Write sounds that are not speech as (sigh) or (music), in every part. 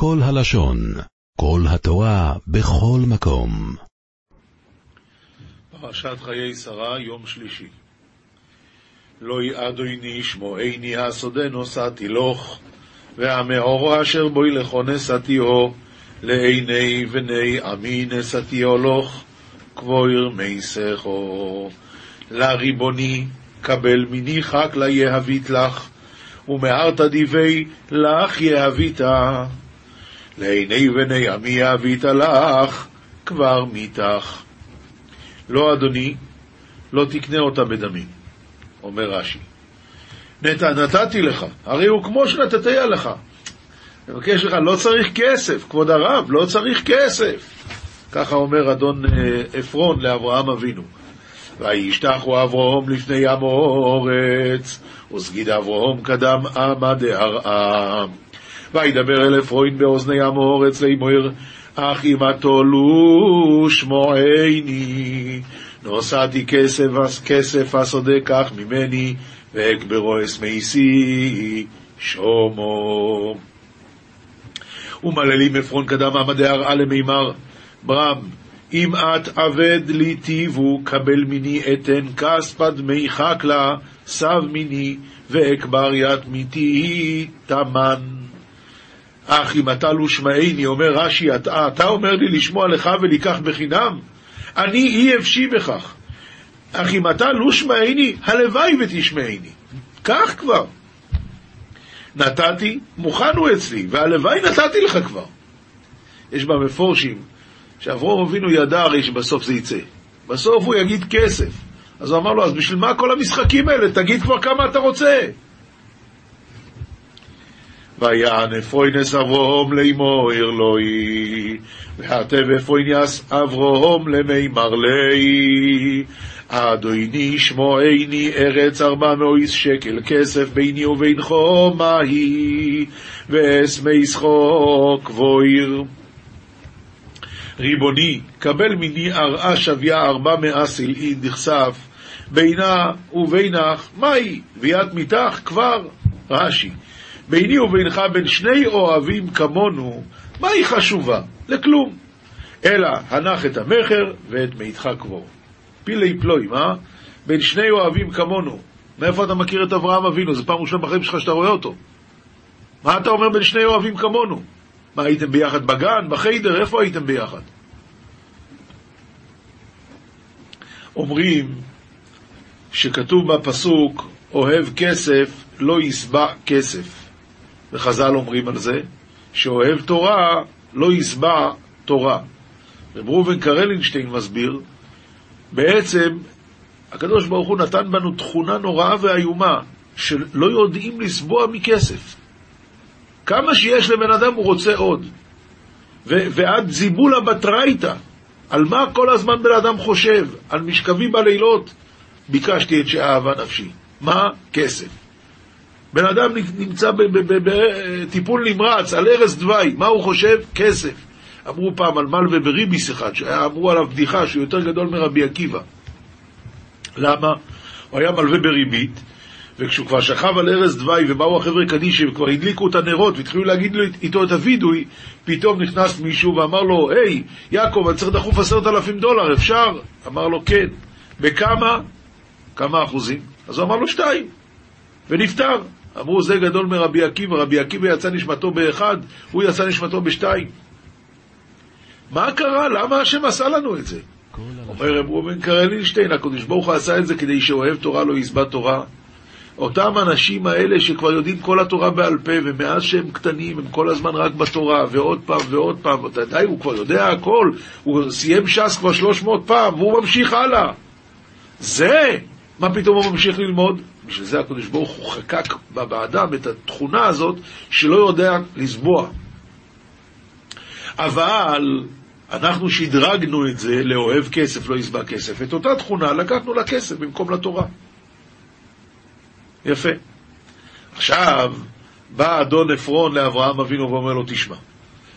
כל הלשון, כל התורה, בכל מקום. פרשת חיי שרה, יום שלישי. לא יעדויני שמועני הסודה נוסעתי לוך, והמאורו אשר בוי לכונסתיהו, לעיני בני עמי נשאתיהו לוך, כבויר מיסכו. לריבוני, קבל מיני חק לה יהבית לך, ומהרת דיבי לך יהבית. לעיני בני עמי יהבית לך, כבר מיתך. לא, אדוני, לא תקנה אותה בדמים, אומר רש"י. נת, נתתי לך, הרי הוא כמו שנתתיה לך. מבקש לך, לא צריך כסף, כבוד הרב, לא צריך כסף. ככה אומר אדון עפרון לאברהם אבינו. וישתחו אברהם לפני ים אורץ, וסגיד אברהם קדם עמה דהרעה. וידבר אל עפרוין באוזני ים אורץ לאמור, אך אם התולו שמועני, נוסעתי כסף, כסף הסודה כך ממני, ואקברו אסמייסי שומו. ומללים עפרון קדם עמדי הרעה למימר, ברם, אם את עבד לי טיבו, קבל מיני אתן כספא דמי חקלה, סב מיני, ואקבר ית מיתי תמן. אך אם אתה לא שמעני, אומר רש"י, אתה, אתה אומר לי לשמוע לך ולקח בחינם? אני אי אפשי בכך. אך אם אתה לא שמעני, הלוואי ותשמעני. כך כבר. נתתי, מוכן הוא אצלי, והלוואי נתתי לך כבר. יש במפורשים, שאברום אבינו ידע הרי שבסוף זה יצא. בסוף הוא יגיד כסף. אז הוא אמר לו, אז בשביל מה כל המשחקים האלה? תגיד כבר כמה אתה רוצה. ויען אפרוינס אברום לאמור אלוהי, והטב אפרוינס אברום למימר לי. אדוני שמועני ארץ ארבע מאויס שקל כסף ביני ובינך מהי, ואסמי שחוק כבויר. ריבוני, קבל מיני ארעה שוויה ארבע מאה סלעין דכסף, בינה ובינך, מהי? ויד מתך כבר, רש"י. ביני ובינך בין שני אוהבים כמונו, מהי חשובה? לכלום. אלא הנח את המכר ואת מאיתך קבור. פילי פלואים, אה? בין שני אוהבים כמונו. מאיפה אתה מכיר את אברהם אבינו? זו פעם ראשונה בחיים שלך שאתה רואה אותו. מה אתה אומר בין שני אוהבים כמונו? מה, הייתם ביחד בגן, בחיידר? איפה הייתם ביחד? אומרים שכתוב בפסוק, אוהב כסף, לא יסבע כסף. וחז"ל אומרים על זה, שאוהב תורה, לא יסבע תורה. רב ראובן קרלינשטיין מסביר, בעצם הקדוש ברוך הוא נתן בנו תכונה נוראה ואיומה, שלא יודעים לסבוע מכסף. כמה שיש לבן אדם הוא רוצה עוד. ו- ועד זיבולה בתרייתא, על מה כל הזמן בן אדם חושב? על משכבי בלילות, ביקשתי את שאהבה נפשי. מה? כסף. בן אדם נמצא בטיפול נמרץ, על ערש דווי, מה הוא חושב? כסף. אמרו פעם על מלווה בריביס אחד, שאמרו עליו בדיחה שהוא יותר גדול מרבי עקיבא. למה? הוא היה מלווה בריבית, וכשהוא כבר שכב על ערש דווי ובאו החבר'ה קדישי וכבר הדליקו את הנרות והתחילו להגיד לו איתו את הווידוי, פתאום נכנס מישהו ואמר לו, היי, יעקב, אני צריך דחוף עשרת אלפים דולר, אפשר? אמר לו, כן. בכמה? כמה אחוזים? אז הוא אמר לו, שתיים. ונפטר. אמרו, זה גדול מרבי עקיבא, רבי עקיבא יצא נשמתו באחד, הוא יצא נשמתו בשתיים. מה קרה? למה השם עשה לנו את זה? אומר רב ראובן קרלינשטיין, הקדוש ברוך הוא עשה את זה כדי שאוהב תורה לא יסבע תורה. אותם אנשים האלה שכבר יודעים כל התורה בעל פה, ומאז שהם קטנים הם כל הזמן רק בתורה, ועוד פעם ועוד פעם, די, הוא כבר יודע הכל, הוא סיים ש"ס כבר 300 פעם, והוא ממשיך הלאה. זה, מה פתאום הוא ממשיך ללמוד? בשביל זה הקדוש ברוך הוא חקק באדם את התכונה הזאת שלא יודע לסבוע. אבל אנחנו שדרגנו את זה לאוהב כסף, לא יסבע כסף. את אותה תכונה לקחנו לכסף במקום לתורה. יפה. עכשיו, בא אדון עפרון לאברהם אבינו ואומר לו, תשמע,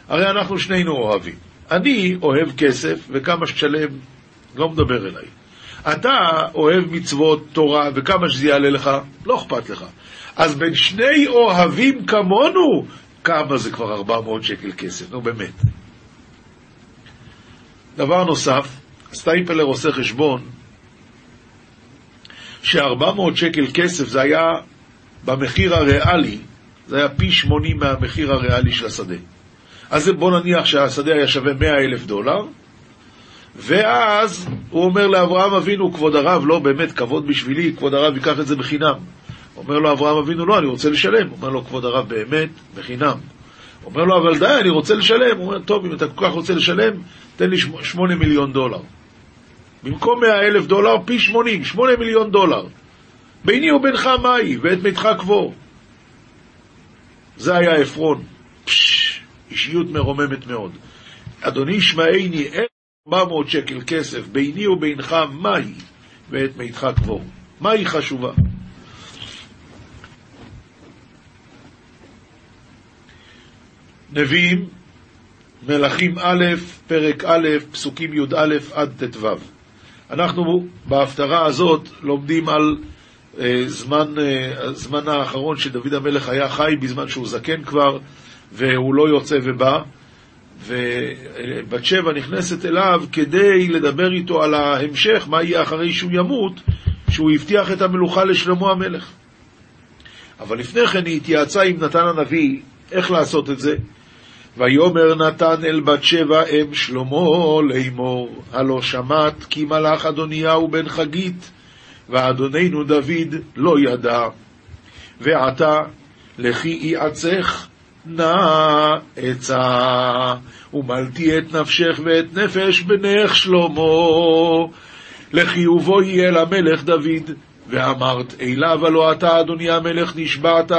הרי אנחנו שנינו אוהבים. אני אוהב כסף, וכמה שתשלם, לא מדבר אליי. אתה אוהב מצוות, תורה, וכמה שזה יעלה לך, לא אכפת לך. אז בין שני אוהבים כמונו, כמה זה כבר 400 שקל כסף? נו באמת. דבר נוסף, סטייפלר עושה חשבון ש-400 שקל כסף זה היה במחיר הריאלי, זה היה פי 80 מהמחיר הריאלי של השדה. אז בוא נניח שהשדה היה שווה 100 אלף דולר, ואז הוא אומר לאברהם אבינו, כבוד הרב, לא באמת, כבוד בשבילי, כבוד הרב ייקח את זה בחינם. אומר לו אברהם אבינו, לא, אני רוצה לשלם. אומר לו, כבוד הרב, באמת, בחינם. אומר לו, אבל די, אני רוצה לשלם. הוא אומר, טוב, אם אתה כל כך רוצה לשלם, תן לי שמונה מיליון דולר. במקום מאה אלף דולר, פי שמונים, שמונה מיליון דולר. ביני ובינך מהי, ואת מתך קבור. זה היה עפרון. פשש, אישיות מרוממת מאוד. אדוני שמעני, אין 400 שקל כסף, ביני ובינך מהי, ואת מתך קבור. מהי חשובה? נביאים, מלכים א', פרק א', פסוקים י"א עד ט"ו. אנחנו בהפטרה הזאת לומדים על אה, זמן, אה, זמן האחרון שדוד המלך היה חי בזמן שהוא זקן כבר והוא לא יוצא ובא ובת שבע נכנסת אליו כדי לדבר איתו על ההמשך, מה יהיה אחרי שהוא ימות, שהוא הבטיח את המלוכה לשלמה המלך. אבל לפני כן היא התייעצה עם נתן הנביא איך לעשות את זה. ויאמר נתן אל בת שבע אם שלמה לאמור, הלא שמעת כי מלאך אדוניהו בן חגית, ואדוננו דוד לא ידע. ועתה לכי יעצך נא עצה, ומלתי את נפשך ואת נפש בנך שלמה, לחיובו יהיה למלך דוד. ואמרת אליו הלא אתה אדוני המלך נשבעת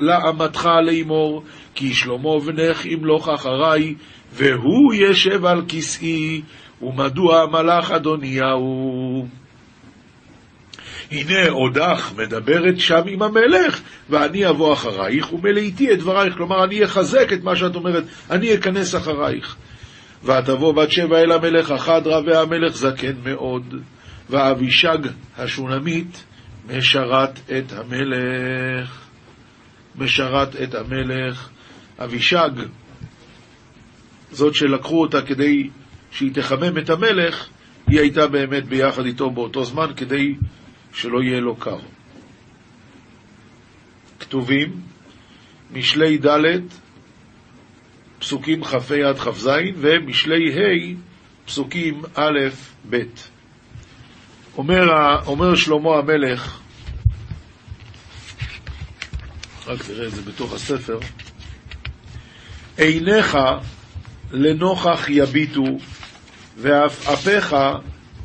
לאמתך לאמור כי שלמה בנך ימלוך אחריי והוא ישב על כסאי ומדוע המלאך אדוניהו הנה עודך מדברת שם עם המלך, ואני אבוא אחרייך, ומלאיתי את דברייך. כלומר, אני אחזק את מה שאת אומרת, אני אכנס אחרייך. ותבוא בת שבע אל המלך החדרה, והמלך זקן מאוד. ואבישג השונמית משרת את המלך. משרת את המלך. אבישג, זאת שלקחו אותה כדי שהיא תחמם את המלך, היא הייתה באמת ביחד איתו באותו זמן כדי שלא יהיה לו קר. כתובים, משלי ד', פסוקים כ"ה עד כ"ז, ומשלי ה', פסוקים א', ב'. אומר, אומר שלמה המלך, רק תראה את זה בתוך הספר, עיניך לנוכח יביטו, ואף אפיך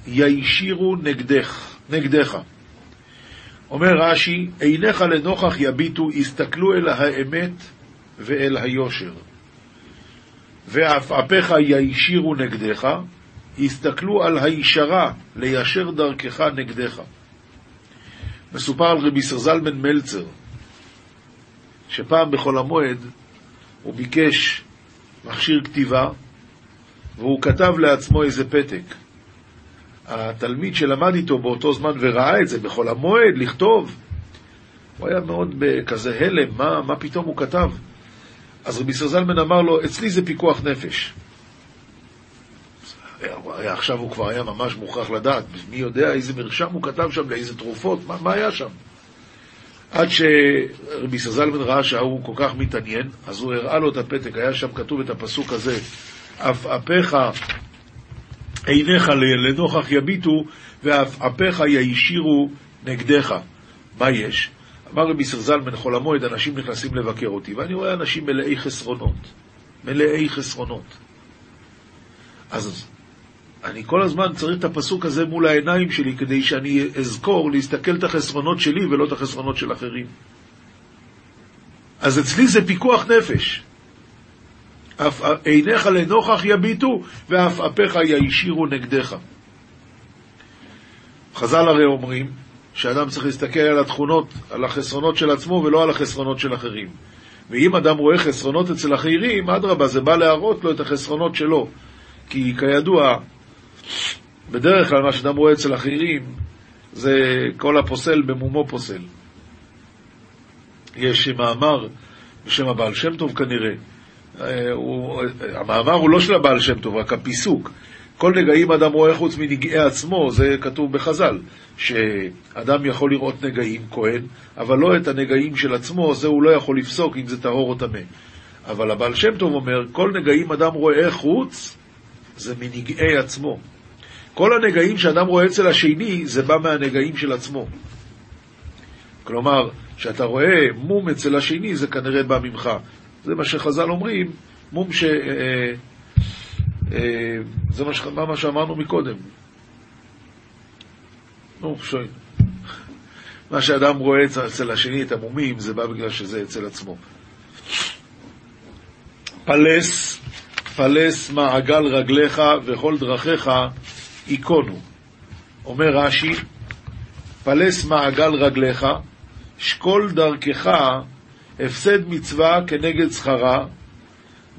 יישירו נגדך, נגדך. אומר רש"י, עיניך לנוכח יביטו, הסתכלו אל האמת ואל היושר. ואף אפיך יישירו נגדך, הסתכלו על הישרה, ליישר דרכך נגדך. מסופר על רבי סר זלמן מלצר, שפעם בחול המועד הוא ביקש מכשיר כתיבה, והוא כתב לעצמו איזה פתק. התלמיד שלמד איתו באותו זמן וראה את זה בחול המועד, לכתוב, הוא היה מאוד בכזה הלם, מה, מה פתאום הוא כתב? אז רבי סר זלמן אמר לו, אצלי זה פיקוח נפש. היה, עכשיו הוא כבר היה ממש מוכרח לדעת, מי יודע איזה מרשם הוא כתב שם, לאיזה תרופות, מה, מה היה שם? עד שרבי סזלמן ראה שההוא כל כך מתעניין, אז הוא הראה לו את הפתק, היה שם כתוב את הפסוק הזה, אף אפיך עיניך לנוכח יביטו, ואף אפיך יישירו נגדך. מה יש? אמר רבי סרזלמן, חול המועד, אנשים נכנסים לבקר אותי, ואני רואה אנשים מלאי חסרונות. מלאי חסרונות. אז אני כל הזמן צריך את הפסוק הזה מול העיניים שלי כדי שאני אזכור להסתכל את החסרונות שלי ולא את החסרונות של אחרים. אז אצלי זה פיקוח נפש. אף עיניך לנוכח יביטו, ואף אפיך יישירו נגדך. חז"ל הרי אומרים שאדם צריך להסתכל על התכונות, על החסרונות של עצמו ולא על החסרונות של אחרים. ואם אדם רואה חסרונות אצל אחרים, אדרבה, זה בא להראות לו את החסרונות שלו. כי כידוע, בדרך כלל מה שאדם רואה אצל אחרים זה כל הפוסל במומו פוסל. יש מאמר בשם הבעל שם טוב כנראה. אה, הוא, המאמר הוא לא של הבעל שם טוב, רק הפיסוק. כל נגעים אדם רואה חוץ מנגעי עצמו, זה כתוב בחז"ל, שאדם יכול לראות נגעים, כהן, אבל לא את הנגעים של עצמו, זה הוא לא יכול לפסוק אם זה טהור או טמא. אבל הבעל שם טוב אומר, כל נגעים אדם רואה חוץ, זה מנגעי עצמו. כל הנגעים שאדם רואה אצל השני, זה בא מהנגעים של עצמו. כלומר, כשאתה רואה מום אצל השני, זה כנראה בא ממך. זה מה שחז"ל אומרים, מום ש... אה, אה, זה מה, ש... מה שאמרנו מקודם. נו, שואל. מה שאדם רואה אצל השני, את המומים, זה בא בגלל שזה אצל עצמו. פלס, פלס מעגל רגליך וכל דרכיך ייכונו. אומר רש"י, פלס מעגל רגליך, שקול דרכך, הפסד מצווה כנגד שכרה,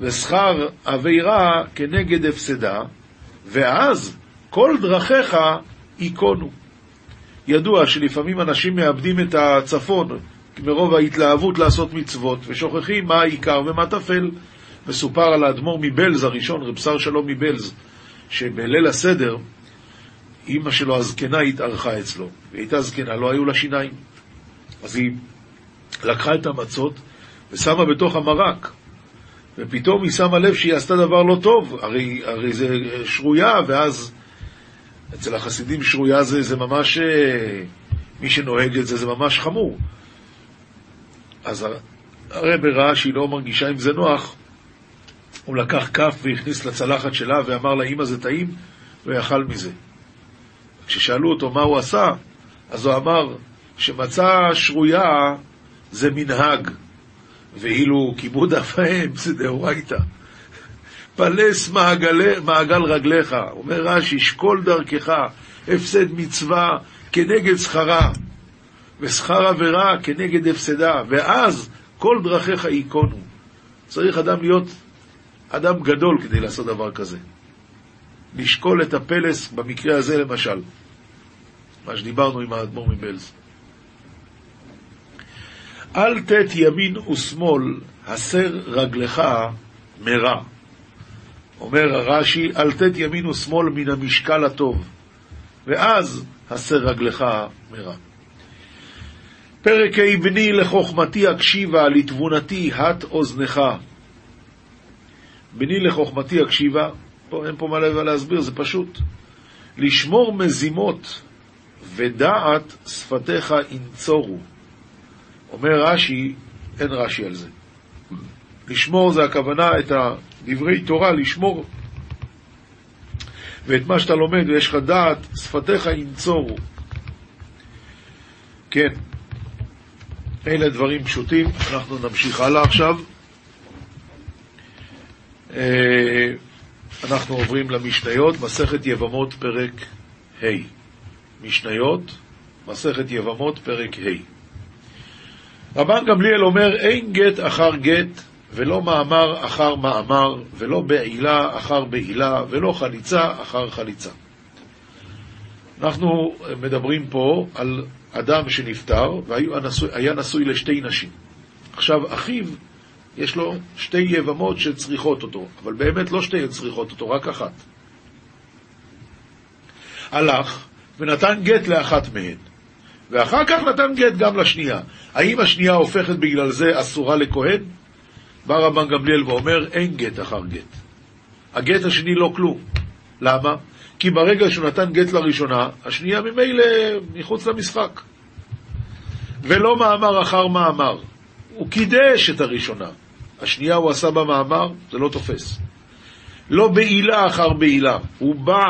ושכר עבירה כנגד הפסדה, ואז כל דרכיך ייכונו. ידוע שלפעמים אנשים מאבדים את הצפון מרוב ההתלהבות לעשות מצוות, ושוכחים מה העיקר ומה טפל. מסופר על האדמו"ר מבלז הראשון, רב שר שלום מבלז, שבליל הסדר, אימא שלו הזקנה התארחה אצלו, והיא הייתה זקנה, לא היו לה שיניים. אז היא לקחה את המצות ושמה בתוך המרק, ופתאום היא שמה לב שהיא עשתה דבר לא טוב, הרי, הרי זה שרויה, ואז אצל החסידים שרויה זה, זה ממש, אה, מי שנוהג את זה, זה ממש חמור. אז הרב ראה שהיא לא מרגישה עם זה נוח, הוא לקח כף והכניס לצלחת שלה ואמר לה, אמא זה טעים, ויאכל מזה. כששאלו אותו מה הוא עשה, אז הוא אמר שמצה שרויה זה מנהג, ואילו כיבוד אף האם זה דאורייתא. פלס מעגל, מעגל רגליך, אומר רש"י, שקול דרכך, הפסד מצווה כנגד שכרה, ושכר עבירה כנגד הפסדה, ואז כל דרכיך ייכונו. צריך אדם להיות אדם גדול כדי לעשות דבר כזה. לשקול את הפלס, במקרה הזה למשל, מה שדיברנו עם האדמו"ר מבלז. אל תת ימין ושמאל, הסר רגלך מרע. אומר הרש"י, אל תת ימין ושמאל מן המשקל הטוב, ואז הסר רגלך מרע. פרק ה' בני לחוכמתי אקשיבה, לתבונתי הט אוזנך. בני לחוכמתי אקשיבה, פה אין פה מה להסביר, זה פשוט. לשמור מזימות ודעת שפתיך ינצורו. אומר רש"י, אין רש"י על זה. לשמור זה הכוונה את דברי תורה, לשמור. ואת מה שאתה לומד ויש לך דעת, שפתיך ינצורו. כן, אלה דברים פשוטים, אנחנו נמשיך הלאה עכשיו. אה, אנחנו עוברים למשניות, מסכת יבמות פרק ה'. משניות, מסכת יבמות פרק ה'. רבן גמליאל אומר, אין גט אחר גט, ולא מאמר אחר מאמר, ולא בעילה אחר בעילה, ולא חליצה אחר חליצה. אנחנו מדברים פה על אדם שנפטר והיה נשוי לשתי נשים. עכשיו, אחיו, יש לו שתי יבמות שצריכות אותו, אבל באמת לא שתיהן צריכות אותו, רק אחת. הלך ונתן גט לאחת מהן. ואחר כך נתן גט גם לשנייה. האם השנייה הופכת בגלל זה אסורה לכהן? בא רבן גמליאל ואומר, אין גט אחר גט. הגט השני לא כלום. למה? כי ברגע שהוא נתן גט לראשונה, השנייה ממילא מחוץ למשחק. ולא מאמר אחר מאמר. הוא קידש את הראשונה. השנייה הוא עשה במאמר, זה לא תופס. לא בעילה אחר בעילה. הוא בא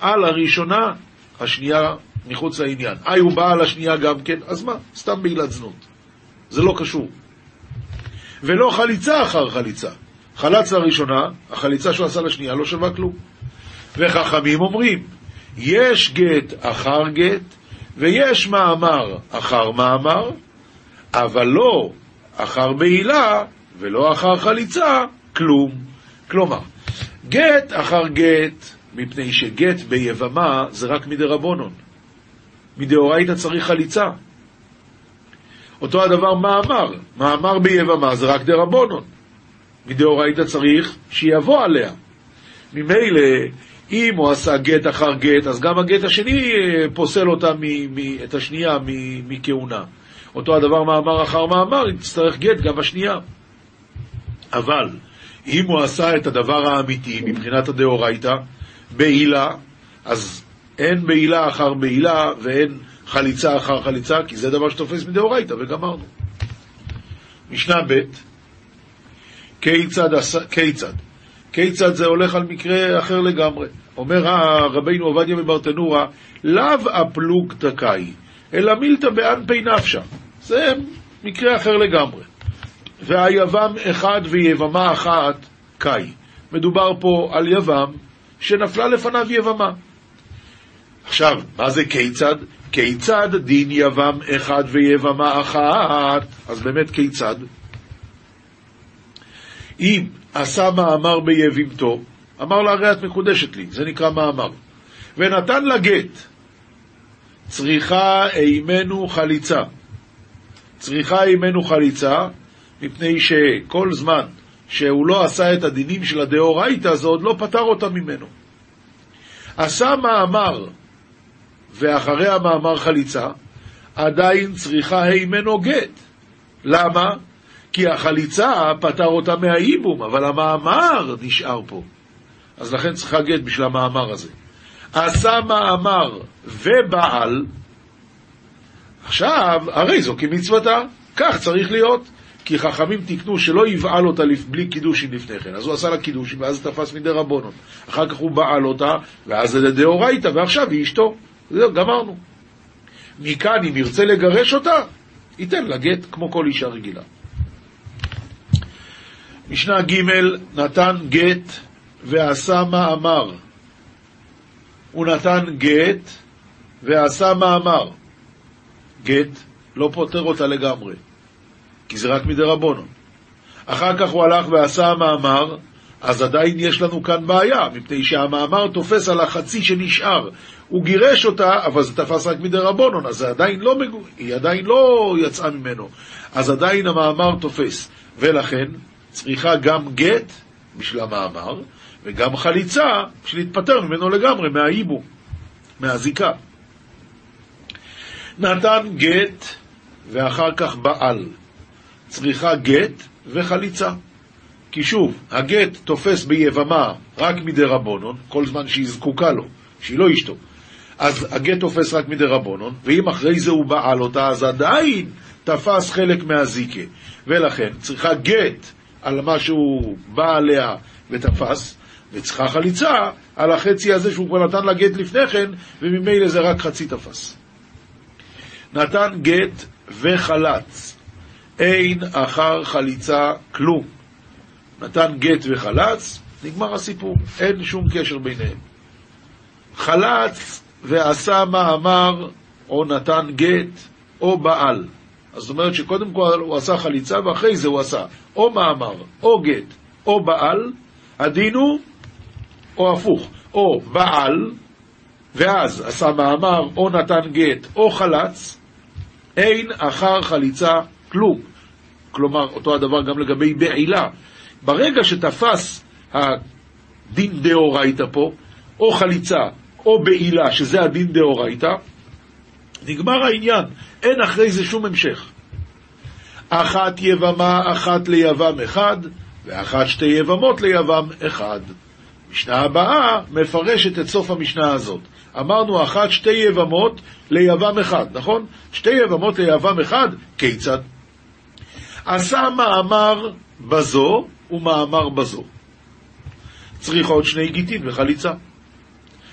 על הראשונה, השנייה מחוץ לעניין. איי, הוא בא על השנייה גם כן, אז מה? סתם בעילת זנות. זה לא קשור. ולא חליצה אחר חליצה. חלץ לראשונה, החליצה שהוא עשה לשנייה לא שווה כלום. וחכמים אומרים, יש גט אחר גט, ויש מאמר אחר מאמר, אבל לא אחר בעילה ולא אחר חליצה, כלום. כלומר, גט אחר גט, מפני שגט ביבמה זה רק מדרבנון. מדאורייתא צריך חליצה. אותו הדבר מאמר, מאמר ביבמה זה רק דרבנון. מדאורייתא צריך שיבוא עליה. ממילא, אם הוא עשה גט אחר גט, אז גם הגט השני אה, פוסל אותה, מ, מ, את השנייה מכהונה. אותו הדבר מאמר אחר מאמר, אם תצטרך גט גם השנייה. אבל, אם הוא עשה את הדבר האמיתי מבחינת הדאורייתא, בעילה, אז אין בעילה אחר בעילה ואין חליצה אחר חליצה, כי זה דבר שתופס מדאורייתא, וגמרנו. משנה ב' כיצד, כיצד? כיצד זה הולך על מקרה אחר לגמרי. אומר רבינו עובדיה מברטנורה, לאו הפלוג תקאי, אלא מילתא באנפי נפשא. זה מקרה אחר לגמרי. והיבם אחד ויבמה אחת קאי. מדובר פה על יבם שנפלה לפניו יבמה. עכשיו, מה זה כיצד? כיצד דין יבם אחד ויבמה אחת? אז באמת כיצד? אם עשה מאמר ביבימתו, אמר לה הרי את מקודשת לי, זה נקרא מאמר, ונתן לה גט, צריכה אימנו חליצה. צריכה אימנו חליצה, מפני שכל זמן שהוא לא עשה את הדינים של הדאורייתא, זה עוד לא פטר אותה ממנו. עשה מאמר, ואחרי המאמר חליצה, עדיין צריכה הימנו גט. למה? כי החליצה פטר אותה מהייבום, אבל המאמר נשאר פה. אז לכן צריכה גט בשביל המאמר הזה. עשה מאמר ובעל, עכשיו, הרי זו כמצוותה, כך צריך להיות. כי חכמים תיקנו שלא יבעל אותה בלי קידושין לפני כן. אז הוא עשה לה קידושין, ואז תפס מדי רבונות. אחר כך הוא בעל אותה, ואז זה לדאורייתא, ועכשיו היא אשתו. זהו, גמרנו. מכאן, אם ירצה לגרש אותה, ייתן לה גט כמו כל אישה רגילה. משנה ג' נתן גט ועשה מאמר. הוא נתן גט ועשה מאמר. גט לא פותר אותה לגמרי. כי זה רק מדי רבונו. אחר כך הוא הלך ועשה מאמר, אז עדיין יש לנו כאן בעיה, מפני שהמאמר תופס על החצי שנשאר. הוא גירש אותה, אבל זה תפס רק מדי רבונון, אז עדיין לא מגו... היא עדיין לא יצאה ממנו. אז עדיין המאמר תופס. ולכן צריכה גם גט בשביל המאמר, וגם חליצה בשביל להתפטר ממנו לגמרי, מהאיבו, מהזיקה. נתן גט ואחר כך בעל. צריכה גט וחליצה. כי שוב, הגט תופס ביבמה רק מדי רבונון, כל זמן שהיא זקוקה לו, שהיא לא אשתו. אז הגט תופס רק מדי רבונון, ואם אחרי זה הוא בעל אותה, אז עדיין תפס חלק מהזיקה. ולכן צריכה גט על מה שהוא בא עליה ותפס, וצריכה חליצה על החצי הזה שהוא כבר נתן לה גט לפני כן, וממילא זה רק חצי תפס. נתן גט וחלץ. אין אחר חליצה כלום. נתן גט וחלץ, נגמר הסיפור, אין שום קשר ביניהם. חלץ ועשה מאמר, או נתן גט, או בעל. אז זאת אומרת שקודם כל הוא עשה חליצה, ואחרי זה הוא עשה או מאמר, או גט, או בעל, הדין הוא, או הפוך, או בעל, ואז עשה מאמר, או נתן גט, או חלץ, אין אחר חליצה כלום. כלומר, אותו הדבר גם לגבי בעילה. ברגע שתפס הדין דאורייתא פה, או חליצה או בעילה, שזה הדין דאורייתא, נגמר העניין, אין אחרי זה שום המשך. אחת יבמה אחת ליבם אחד, ואחת שתי יבמות ליבם אחד. משנה הבאה מפרשת את סוף המשנה הזאת. אמרנו אחת שתי יבמות ליבם אחד, נכון? שתי יבמות ליבם אחד, כיצד? עשה מאמר בזו ומאמר בזו. צריך עוד שני גיטין וחליצה.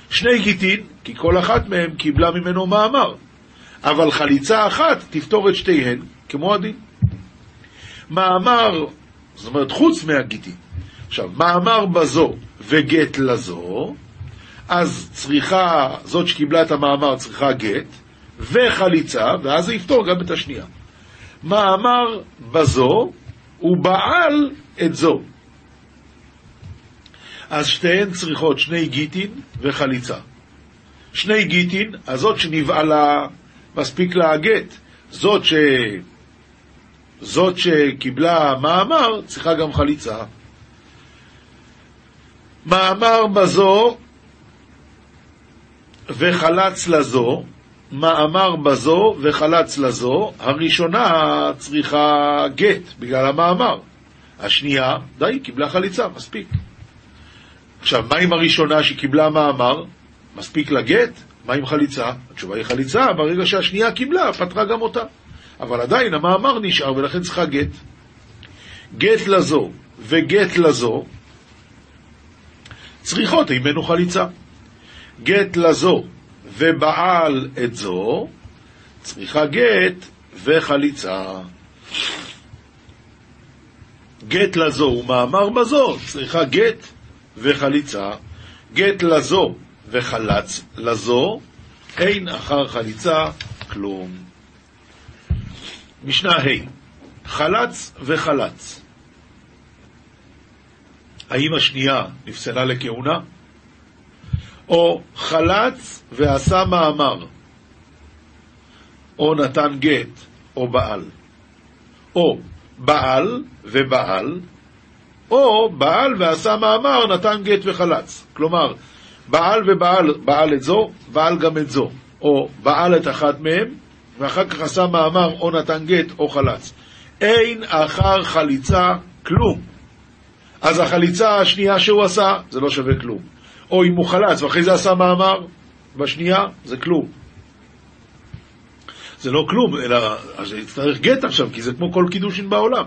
שני גיטין, כי כל אחת מהם קיבלה ממנו מאמר, אבל חליצה אחת תפתור את שתיהן כמו הדין. מאמר, זאת אומרת חוץ מהגיטין. עכשיו, מאמר בזו וגט לזו, אז צריכה, זאת שקיבלה את המאמר צריכה גט וחליצה, ואז זה יפתור גם את השנייה. מאמר בזו, ובעל את זו. אז שתיהן צריכות שני גיטין וחליצה. שני גיטין, הזאת שנבעלה, מספיק לה הגט. זאת זאת שקיבלה מאמר צריכה גם חליצה. מאמר בזו וחלץ לזו, מאמר בזו וחלץ לזו, הראשונה צריכה גט בגלל המאמר. השנייה, די, קיבלה חליצה, מספיק. עכשיו, מה עם הראשונה שקיבלה מאמר? מספיק לה גט? מה עם חליצה? התשובה היא חליצה, ברגע שהשנייה קיבלה, פתרה גם אותה. אבל עדיין המאמר נשאר ולכן צריכה גט. גט לזו וגט לזו צריכות עמנו חליצה. גט לזו ובעל את זו צריכה גט וחליצה. גט לזו ומאמר בזו צריכה גט וחליצה. גט לזו וחלץ לזו, אין אחר חליצה כלום. משנה ה' חלץ וחלץ. האם השנייה נפסלה לכהונה? או חלץ ועשה מאמר, או נתן גט, או בעל. או בעל ובעל, או בעל ועשה מאמר, נתן גט וחלץ. כלומר, בעל ובעל, בעל את זו, בעל גם את זו. או בעל את אחת מהם, ואחר כך עשה מאמר או נתן גט או חלץ. אין אחר חליצה כלום. אז החליצה השנייה שהוא עשה, זה לא שווה כלום. או אם הוא חלץ ואחרי זה עשה מאמר, בשנייה זה כלום. זה לא כלום, אלא יצטרך גט עכשיו, כי זה כמו כל קידושין בעולם.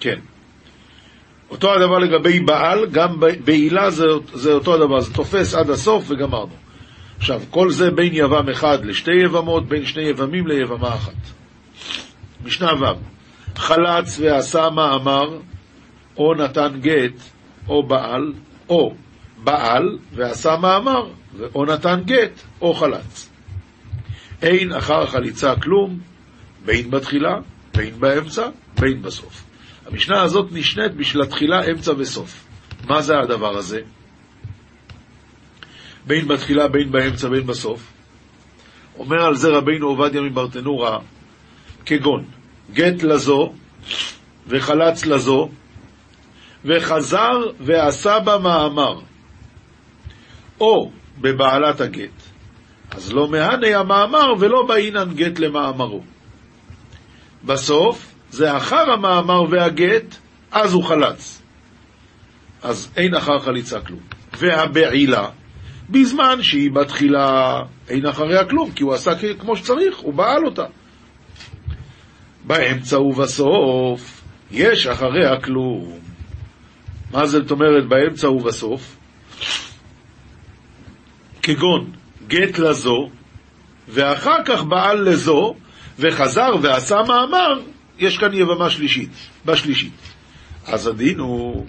כן. אותו הדבר לגבי בעל, גם בעילה זה, זה אותו הדבר, זה תופס עד הסוף וגמרנו. עכשיו, כל זה בין יבם אחד לשתי יבמות, בין שני יבמים ליבמה אחת. משנה ו' חלץ ועשה מאמר, או נתן גט, או בעל, או בעל ועשה מאמר, או נתן גט, או חלץ. אין אחר החליצה כלום, בין בתחילה, בין באמצע, בין בסוף. המשנה הזאת נשנית בשביל התחילה, אמצע וסוף. מה זה הדבר הזה? בין בתחילה, בין באמצע, בין בסוף. אומר על זה רבינו עובדיה מברטנורה, כגון גט לזו וחלץ לזו, וחזר ועשה בה מאמר, או בבעלת הגט, אז לא מהנה המאמר ולא באינן גט למאמרו. בסוף, זה אחר המאמר והגט, אז הוא חלץ. אז אין אחר חליצה כלום. והבעילה, בזמן שהיא בתחילה אין אחריה כלום, כי הוא עשה כמו שצריך, הוא בעל אותה. באמצע ובסוף יש אחריה כלום. מה זאת אומרת באמצע ובסוף? כגון גט לזו, ואחר כך בעל לזו, וחזר ועשה מאמר, יש כאן יבמה שלישית, בשלישית. אז הדין הוא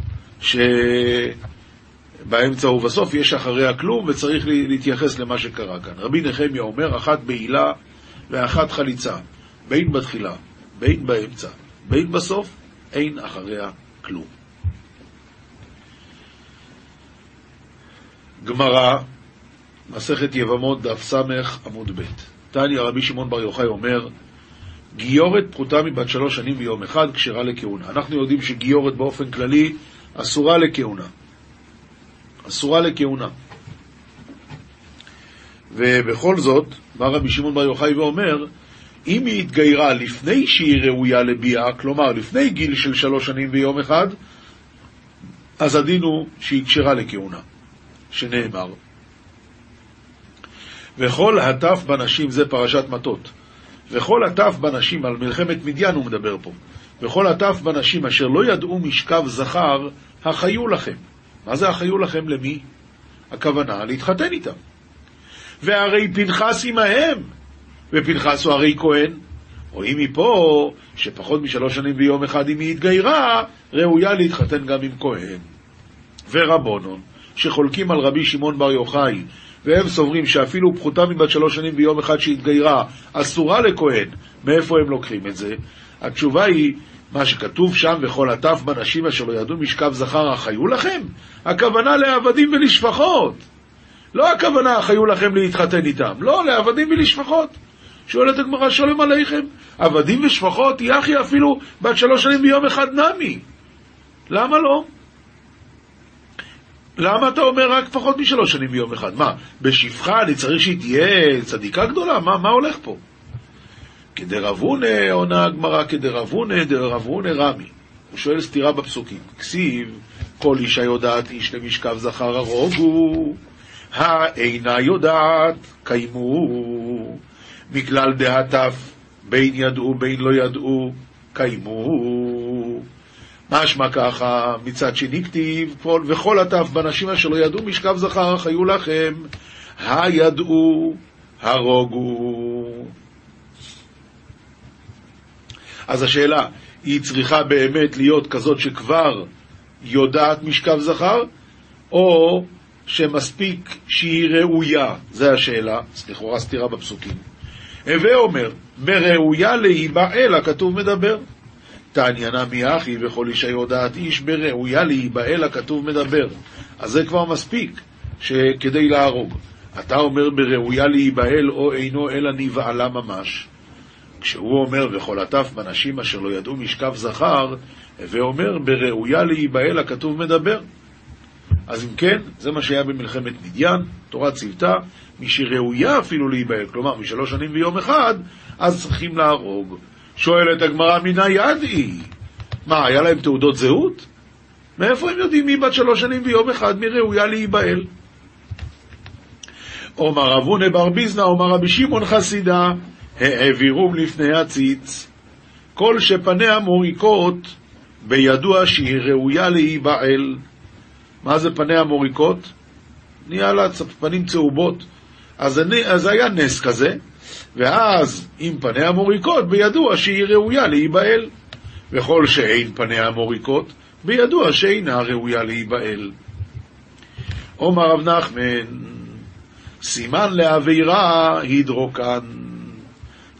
שבאמצע ובסוף יש אחריה כלום וצריך להתייחס למה שקרה כאן. רבי נחמיה אומר, אחת בעילה ואחת חליצה, בין בתחילה, בין באמצע, בין בסוף, אין אחריה כלום. גמרא, מסכת יבמות, דף ס' עמוד ב'. תניא רבי שמעון בר יוחאי אומר, גיורת פחותה מבת שלוש שנים ביום אחד, כשרה לכהונה. אנחנו יודעים שגיורת באופן כללי אסורה לכהונה. אסורה לכהונה. ובכל זאת, בא רבי שמעון בר יוחאי ואומר, אם היא התגיירה לפני שהיא ראויה לביאה, כלומר לפני גיל של שלוש שנים ביום אחד, אז הדין הוא שהיא כשרה לכהונה, שנאמר. וכל הטף בנשים, זה פרשת מטות. וכל הטף בנשים, על מלחמת מדיין הוא מדבר פה, וכל הטף בנשים אשר לא ידעו משכב זכר, החיו לכם. מה זה החיו לכם למי? הכוונה להתחתן איתם. והרי פנחס עמהם, ופנחס הוא הרי כהן. רואים מפה שפחות משלוש שנים ביום אחד אם היא התגיירה, ראויה להתחתן גם עם כהן. ורבונון, שחולקים על רבי שמעון בר יוחאי, והם סוברים שאפילו פחותה מבת שלוש שנים ביום אחד שהתגיירה, אסורה לכהן, מאיפה הם לוקחים את זה? התשובה היא, מה שכתוב שם, וכל הטף בנשים אשר לא ידעו משכב זכר החיו לכם, הכוונה לעבדים ולשפחות. לא הכוונה החיו לכם להתחתן איתם, לא, לעבדים ולשפחות. שואלת הגמרא, שלום עליכם, עבדים ושפחות, יחי אפילו בת שלוש שנים ביום אחד נמי. למה לא? למה אתה אומר רק פחות משלוש שנים ביום אחד? מה, בשפחה אני צריך שהיא תהיה צדיקה גדולה? מה, מה הולך פה? כדרבונה, עונה הגמרא, כדרבונה, דרבונה רמי. הוא שואל סתירה בפסוקים. כסיב, כל אישה יודעת איש למשכב זכר הרוגו, האינה יודעת, קיימו. מכלל דהטף, בין ידעו בין לא ידעו, קיימו. משמע ככה, מצד שני כתיב, וכל הטף בנשים אשר לא ידעו משכב זכר חיו לכם, הידעו, הרוגו. אז השאלה, היא צריכה באמת להיות כזאת שכבר יודעת משכב זכר, או שמספיק שהיא ראויה? זה השאלה, לכאורה סתירה בפסוקים. הווה אומר, בראויה להיבעל, הכתוב מדבר. תעניין נמי אחי וכל אישה יודעת איש בראויה להיבעל, הכתוב מדבר. אז זה כבר מספיק כדי להרוג. אתה אומר בראויה להיבעל או אינו אלא נבעלה ממש. כשהוא אומר וכל הטף בנשים אשר לא ידעו משכב זכר, ואומר בראויה להיבעל הכתוב מדבר. אז אם כן, זה מה שהיה במלחמת מדיין, תורה ציוותה, מי שראויה אפילו להיבעל, כלומר משלוש שנים ויום אחד, אז צריכים להרוג. שואלת הגמרא, מנה יד היא? מה, היה להם תעודות זהות? מאיפה הם יודעים מי בת שלוש שנים ויום אחד, מי ראויה להיבעל? אומר אבונה בר ביזנא, אומר רבי שמעון חסידה, העבירום לפני הציץ. כל שפניה מוריקות, בידוע שהיא ראויה להיבעל. מה זה פניה מוריקות? נהיה לה פנים צהובות. אז, אז היה נס כזה, ואז אם פניה מוריקות, בידוע שהיא ראויה להיבעל. וכל שאין פניה מוריקות, בידוע שאינה ראויה להיבעל. עומר רב נחמן, סימן לעבירה הידרוקן.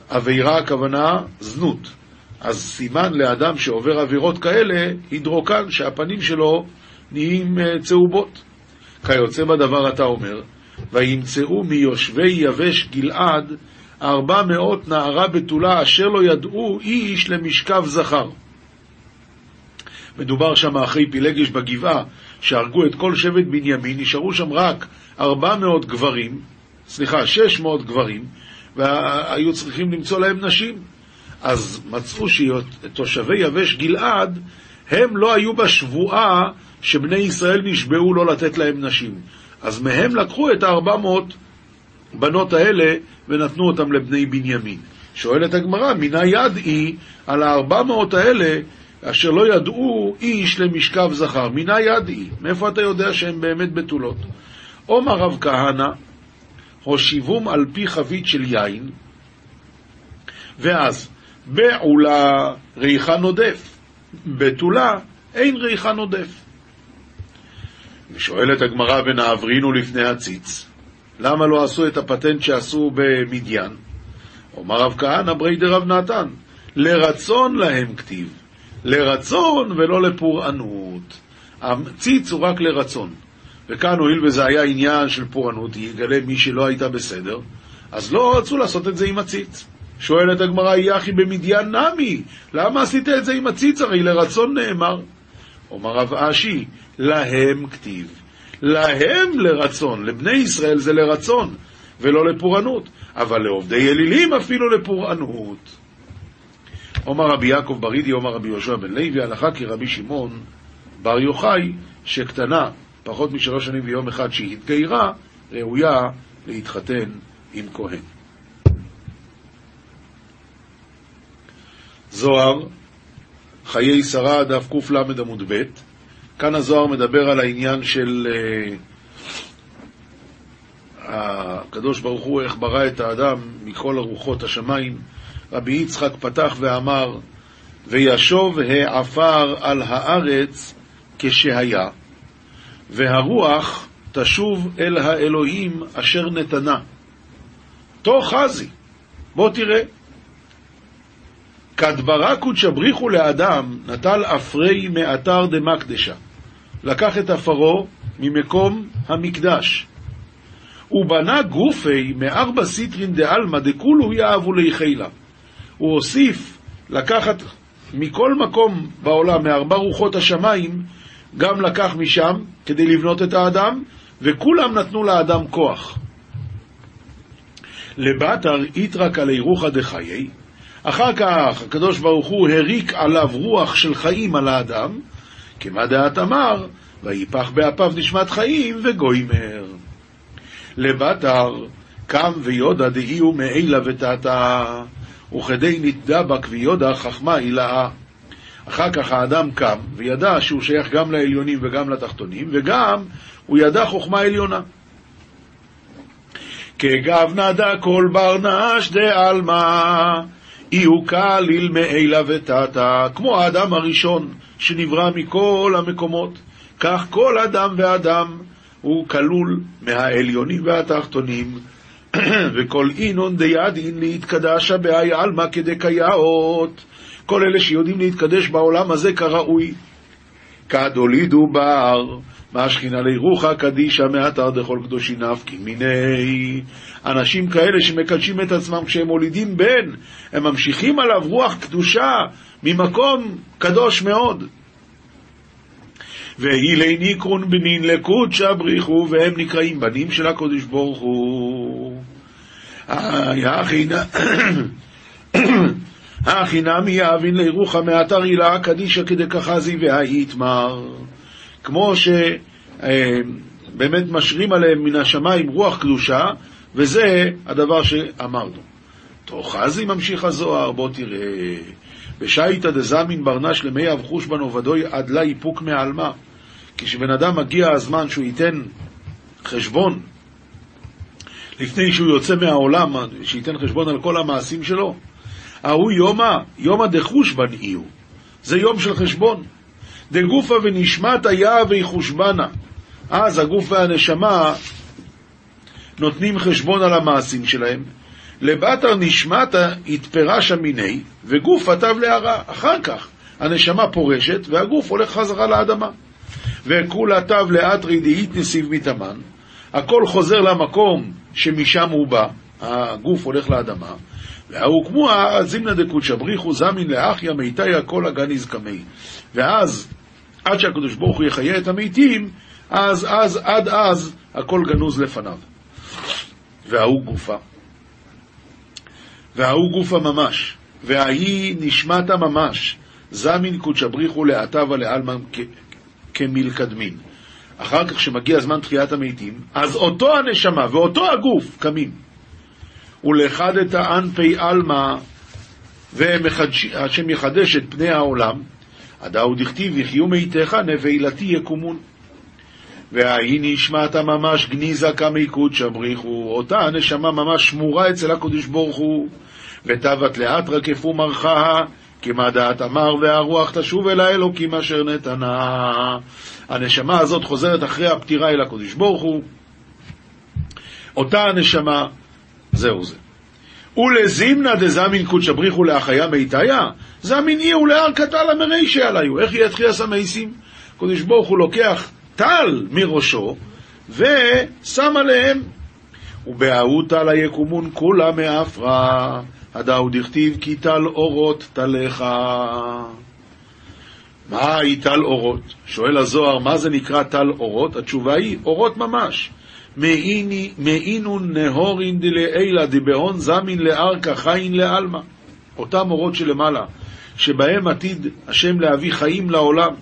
עבירה הכוונה זנות. אז סימן לאדם שעובר עבירות כאלה, הידרוקן, שהפנים שלו נהיים אה, צהובות. כיוצא בדבר אתה אומר, וימצאו מיושבי יבש גלעד ארבע מאות נערה בתולה אשר לא ידעו איש למשכב זכר. מדובר שם אחרי פילגש בגבעה, שהרגו את כל שבט בנימין, נשארו שם רק ארבע מאות גברים, סליחה, שש מאות גברים, והיו צריכים למצוא להם נשים. אז מצאו שתושבי יבש גלעד, הם לא היו בשבועה שבני ישראל נשבעו לא לתת להם נשים. אז מהם לקחו את הארבע מאות בנות האלה ונתנו אותם לבני בנימין. שואלת הגמרא, מינה יד היא על הארבע מאות האלה אשר לא ידעו איש למשכב זכר. מינה יד היא? מאיפה אתה יודע שהן באמת בתולות? עומר רב כהנא, הושיבום על פי חבית של יין, ואז בעולה ריחה נודף, בתולה אין ריחה נודף. ושואלת הגמרא ונעברינו לפני הציץ, למה לא עשו את הפטנט שעשו במדיין? אומר רב כהנא ברי דרב נתן, לרצון להם כתיב, לרצון ולא לפורענות. הציץ הוא רק לרצון. וכאן הואיל וזה היה עניין של פורענות, יגלה מי שלא הייתה בסדר, אז לא רצו לעשות את זה עם הציץ. שואלת הגמרא, יחי במדיין נמי, למה עשית את זה עם הציץ? הרי לרצון נאמר. אומר רב אשי, להם כתיב. להם לרצון, לבני ישראל זה לרצון, ולא לפורענות, אבל לעובדי אלילים אפילו לפורענות. אומר רבי יעקב ברידי, אומר רבי יהושע בן לוי, הלכה כי רבי שמעון בר יוחאי, שקטנה פחות משלוש שנים ויום אחד שהיא התגיירה, ראויה להתחתן עם כהן. זוהר, חיי שרה, דף קל עמוד ב. כאן הזוהר מדבר על העניין של uh, הקדוש ברוך הוא, איך ברא את האדם מכל ארוחות השמיים. רבי יצחק פתח ואמר, וישוב העפר על הארץ כשהיה, והרוח תשוב אל האלוהים אשר נתנה. תוך חזי, בוא תראה. כדברה קודשא בריחו לאדם, נטל אפרי מאתר דמקדשה. לקח את עפרו ממקום המקדש. ובנה גופי מארבע סיטרין דעלמא דכולו יאהבו ליחילה. הוא הוסיף לקחת מכל מקום בעולם, מארבע רוחות השמיים, גם לקח משם כדי לבנות את האדם, וכולם נתנו לאדם כוח. לבתר איתרק עלי רוחא דחיי, אחר כך הקדוש ברוך הוא הריק עליו רוח של חיים על האדם, כמה דעת אמר, ויפח באפיו נשמת חיים וגוימר. לבתר קם ויודע דאי הוא מעילה ותעתה, וכדי נתדבק ויודע חכמה הילאה. אחר כך האדם קם וידע שהוא שייך גם לעליונים וגם לתחתונים, וגם הוא ידע חוכמה עליונה. כגב נדע כל בר נש דעלמא, אי הוא כליל מעילה ותתה, כמו האדם הראשון שנברא מכל המקומות, כך כל אדם ואדם הוא כלול מהעליונים והתחתונים, (clears throat) וכל אינון דידין להתקדשה בהאי עלמא כדקייאות. כל אלה שיודעים להתקדש בעולם הזה כראוי. כדולידו בר, מהשכינה לירוחה קדישה מאתר דכל קדושי נפקי מיני. אנשים כאלה שמקדשים את עצמם כשהם מולידים בן, הם ממשיכים עליו רוח קדושה ממקום קדוש מאוד. והילי ניקרון בנין לקודשא בריחו, והם נקראים בנים של הקודש ברוך הוא. הכי נמי יאבין לירוחה מאתר הילה קדישא כדקחזי והאיתמר. כמו שבאמת משרים עליהם מן השמיים רוח קדושה, וזה הדבר שאמרנו. תאחזי ממשיך הזוהר, בוא תראה. בשייטא דזמין ברנש למי אבחוש בנו ודוי עד לה איפוק מעלמה. כשבן אדם מגיע הזמן שהוא ייתן חשבון, לפני שהוא יוצא מהעולם, שייתן חשבון על כל המעשים שלו, ההוא יומא, יומא דחושבן איהו. זה יום של חשבון. דגופה ונשמת היה ויחושבנה. אז הגוף והנשמה נותנים חשבון על המעשים שלהם. לבטר נשמתה התפרשה מיני, וגוף עטב להרע. אחר כך הנשמה פורשת, והגוף הולך חזרה לאדמה. וכולה תב לאתרי דאית נסיב מתאמן, הכל חוזר למקום שמשם הוא בא, הגוף הולך לאדמה, והוא כמו הזימנה דקודשא בריחו זמין לאחיה מיתיה כל הגן יזקמי. ואז, עד שהקדוש ברוך הוא יחיה את המתים, אז, אז, עד אז, הכל גנוז לפניו. וההוא גופה. וההוא גופה ממש. וההיא נשמתה ממש. זמין קודשא בריחו לאתבה לעלמא כמלקדמין. אחר כך, כשמגיע זמן תחיית המתים, אז אותו הנשמה ואותו הגוף קמים. ולאחד את האנפי עלמא, והשם יחדש את פני העולם, הדאו דכתיב יחיו מאיתך נבילתי יקומון. וההיא נשמת ממש גניזה כמי קודשא בריחו, אותה הנשמה ממש שמורה אצל הקדוש ברוך הוא, ותבת לאט רקפו מרחה, כי מה דעת אמר והרוח תשוב אל האלוקים אשר נתנה. הנשמה הזאת חוזרת אחרי הפטירה אל הקדוש ברוך הוא. אותה הנשמה, זהו זה. ולזימנה דזמין קודשא בריחו להחיה מיתיה, זמין אי ולהר קטל המרישי עליו. איך יהיה תחייה סמייסים? הקדוש ברוך הוא לוקח טל מראשו ושם עליהם. ובההוא טל היקומון כולה מאפרה. הדאו דכתיב כי טל אורות תלך. מה היא טל אורות? שואל הזוהר, מה זה נקרא טל אורות? התשובה היא, אורות ממש. מאינו נהורין דלעילה דבהון זמין לארכה חין לעלמא. אותם אורות שלמעלה, שבהם עתיד השם להביא חיים לעולם.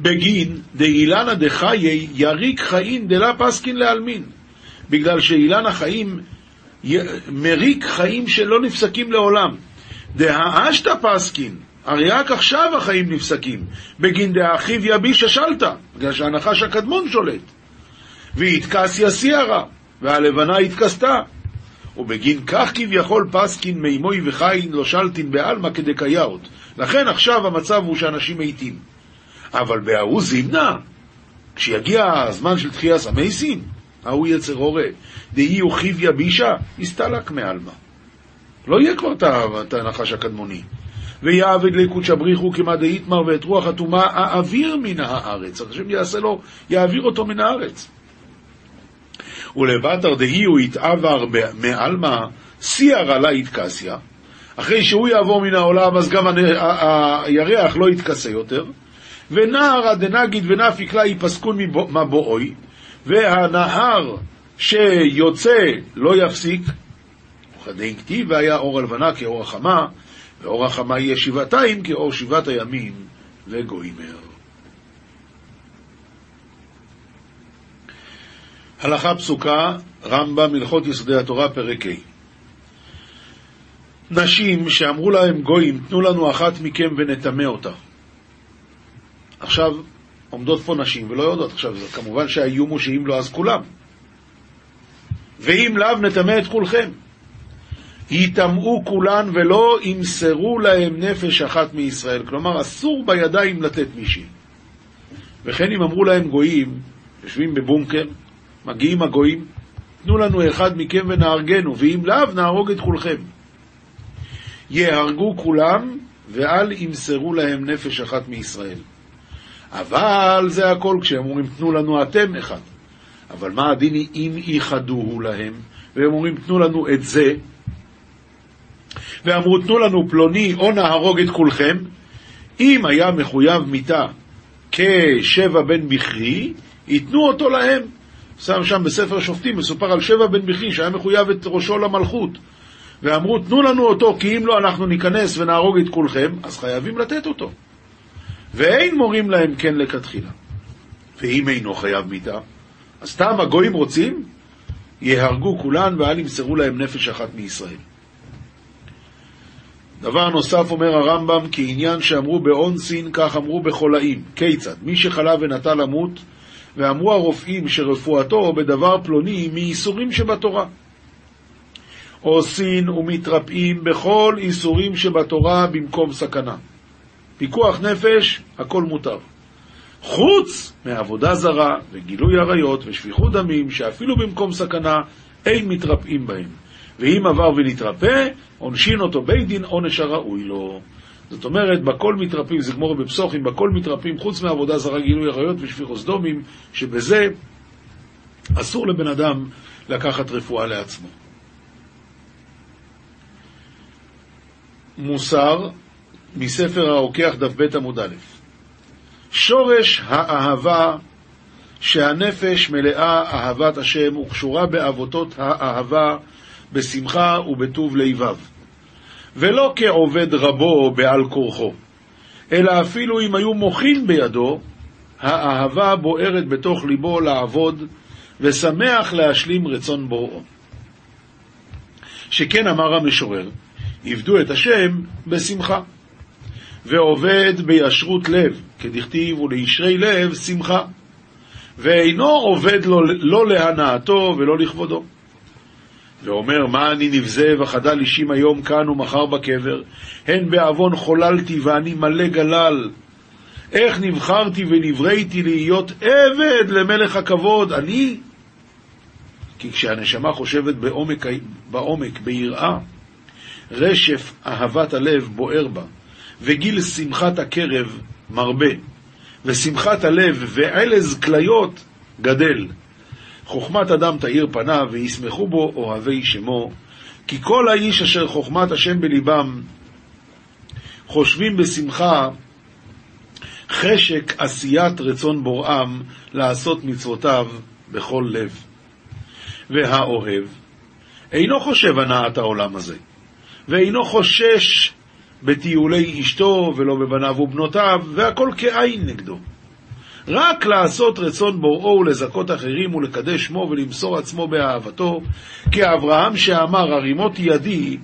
בגין דאילנה דחיי יריק חיים דלה פסקין לעלמין. בגלל שאילן החיים מריק חיים שלא נפסקים לעולם. דהאשתא פסקין, הרי רק עכשיו החיים נפסקים. בגין דאחיו יביש השלטה, בגלל שהנחש הקדמון שולט. והתכסיה סיירה, והלבנה התכסתה. ובגין כך כביכול פסקין מימוי וחיין לא שלטין בעלמא כדקייאות. לכן עכשיו המצב הוא שאנשים מתים. אבל בההוא זימנה, כשיגיע הזמן של תחייה סמייסין, ההוא יצר הורה, דאי אוכיב יבישה, הסתלק מעלמא. לא יהיה כבר את הנחש הקדמוני. ויעבד לקודשא בריחו כמא דאיתמר ואת רוח הטומאה האוויר מן הארץ. השם יעשה לו, יעביר אותו מן הארץ. ולבטר דהי הוא יתעבר מעלמא סיירא לה יתקסיה. אחרי שהוא יעבור מן העולם, אז גם הירח לא יתכסה יותר. ונערא דנגיד ונפיק לה יפסקון מבואוי, והנהר שיוצא לא יפסיק. וכדי כתיב והיה אור הלבנה כאור החמה, ואור החמה יהיה שבעתיים כאור שבעת הימים וגוימר. הלכה פסוקה, רמב"ם, הלכות יסודי התורה, פרק ה' נשים שאמרו להם גויים, תנו לנו אחת מכם ונטמא אותה. עכשיו, עומדות פה נשים ולא יודעות. עכשיו, כמובן שהאיום הוא שאם לא, אז כולם. ואם לאו, נטמא את כולכם. יטמאו כולן ולא ימסרו להם נפש אחת מישראל. כלומר, אסור בידיים לתת מישהי. וכן אם אמרו להם גויים, יושבים בבונקר, מגיעים הגויים, תנו לנו אחד מכם ונהרגנו, ואם לאו, נהרוג את כולכם. יהרגו כולם, ואל ימסרו להם נפש אחת מישראל. אבל זה הכל כשהם אומרים, תנו לנו אתם אחד. אבל מה הדין אם ייחדוהו להם, והם אומרים, תנו לנו את זה, ואמרו, תנו לנו פלוני או נהרוג את כולכם, אם היה מחויב מיתה כשבע בן בכרי, ייתנו אותו להם. שם שם בספר שופטים מסופר על שבע בן בכרי שהיה מחויב את ראשו למלכות. ואמרו, תנו לנו אותו, כי אם לא אנחנו ניכנס ונהרוג את כולכם, אז חייבים לתת אותו. ואין מורים להם כן לכתחילה. ואם אינו חייב מיתה, אז סתם הגויים רוצים, יהרגו כולן ואל ימסרו להם נפש אחת מישראל. דבר נוסף אומר הרמב"ם, כי עניין שאמרו באונסין, כך אמרו בחולאים. כיצד? מי שחלה ונטה למות, ואמרו הרופאים שרפואתו בדבר פלוני מייסורים שבתורה. עושין ומתרפאים בכל איסורים שבתורה במקום סכנה. פיקוח נפש, הכל מותר. חוץ מעבודה זרה וגילוי עריות ושפיכות דמים, שאפילו במקום סכנה אין מתרפאים בהם. ואם עבר ונתרפא, עונשין אותו בית דין עונש הראוי לו. זאת אומרת, בכל מתרפאים, זה גמור בפסוחים, בכל מתרפאים, חוץ מעבודה זרה, גילוי עריות ושפיכות דומים, שבזה אסור לבן אדם לקחת רפואה לעצמו. מוסר מספר הרוקח דף ב' עמוד א' שורש האהבה שהנפש מלאה אהבת השם וקשורה באבותות האהבה בשמחה ובטוב לבב ולא כעובד רבו בעל כורחו אלא אפילו אם היו מוחין בידו האהבה בוערת בתוך ליבו לעבוד ושמח להשלים רצון בוראו. שכן אמר המשורר עבדו את השם בשמחה. ועובד בישרות לב, כדכתיב ולישרי לב שמחה. ואינו עובד לא, לא להנאתו ולא לכבודו. ואומר, מה אני נבזה וחדל אישים היום כאן ומחר בקבר? הן בעוון חוללתי ואני מלא גלל. איך נבחרתי ונבראתי להיות עבד למלך הכבוד? אני? כי כשהנשמה חושבת בעומק, בעומק ביראה, רשף אהבת הלב בוער בה, וגיל שמחת הקרב מרבה, ושמחת הלב ועלז כליות גדל. חוכמת אדם תאיר פניו, וישמחו בו אוהבי שמו, כי כל האיש אשר חוכמת השם בליבם, חושבים בשמחה חשק עשיית רצון בוראם לעשות מצוותיו בכל לב. והאוהב אינו חושב הנעת העולם הזה, ואינו חושש בטיולי אשתו ולא בבניו ובנותיו, והכל כעין נגדו. רק לעשות רצון בוראו ולזכות אחרים ולקדש שמו ולמסור עצמו באהבתו, כאברהם שאמר, הרימות ידי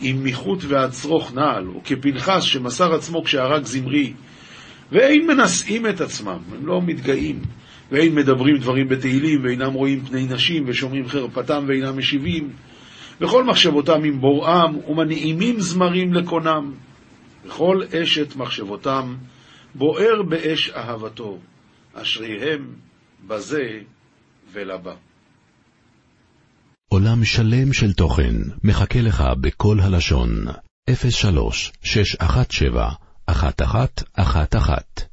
עם מיחות והצרוך נעל, וכפנחס שמסר עצמו כשהרג זמרי, ואין מנשאים את עצמם, הם לא מתגאים, ואין מדברים דברים בתהילים, ואינם רואים פני נשים, ושומרים חרפתם ואינם משיבים, וכל מחשבותם עם בוראם, ומנעימים זמרים לקונם. וכל אשת מחשבותם בוער באש אהבתו, אשריהם בזה ולבא. עולם שלם של תוכן מחכה לך בכל הלשון, 03 617 1111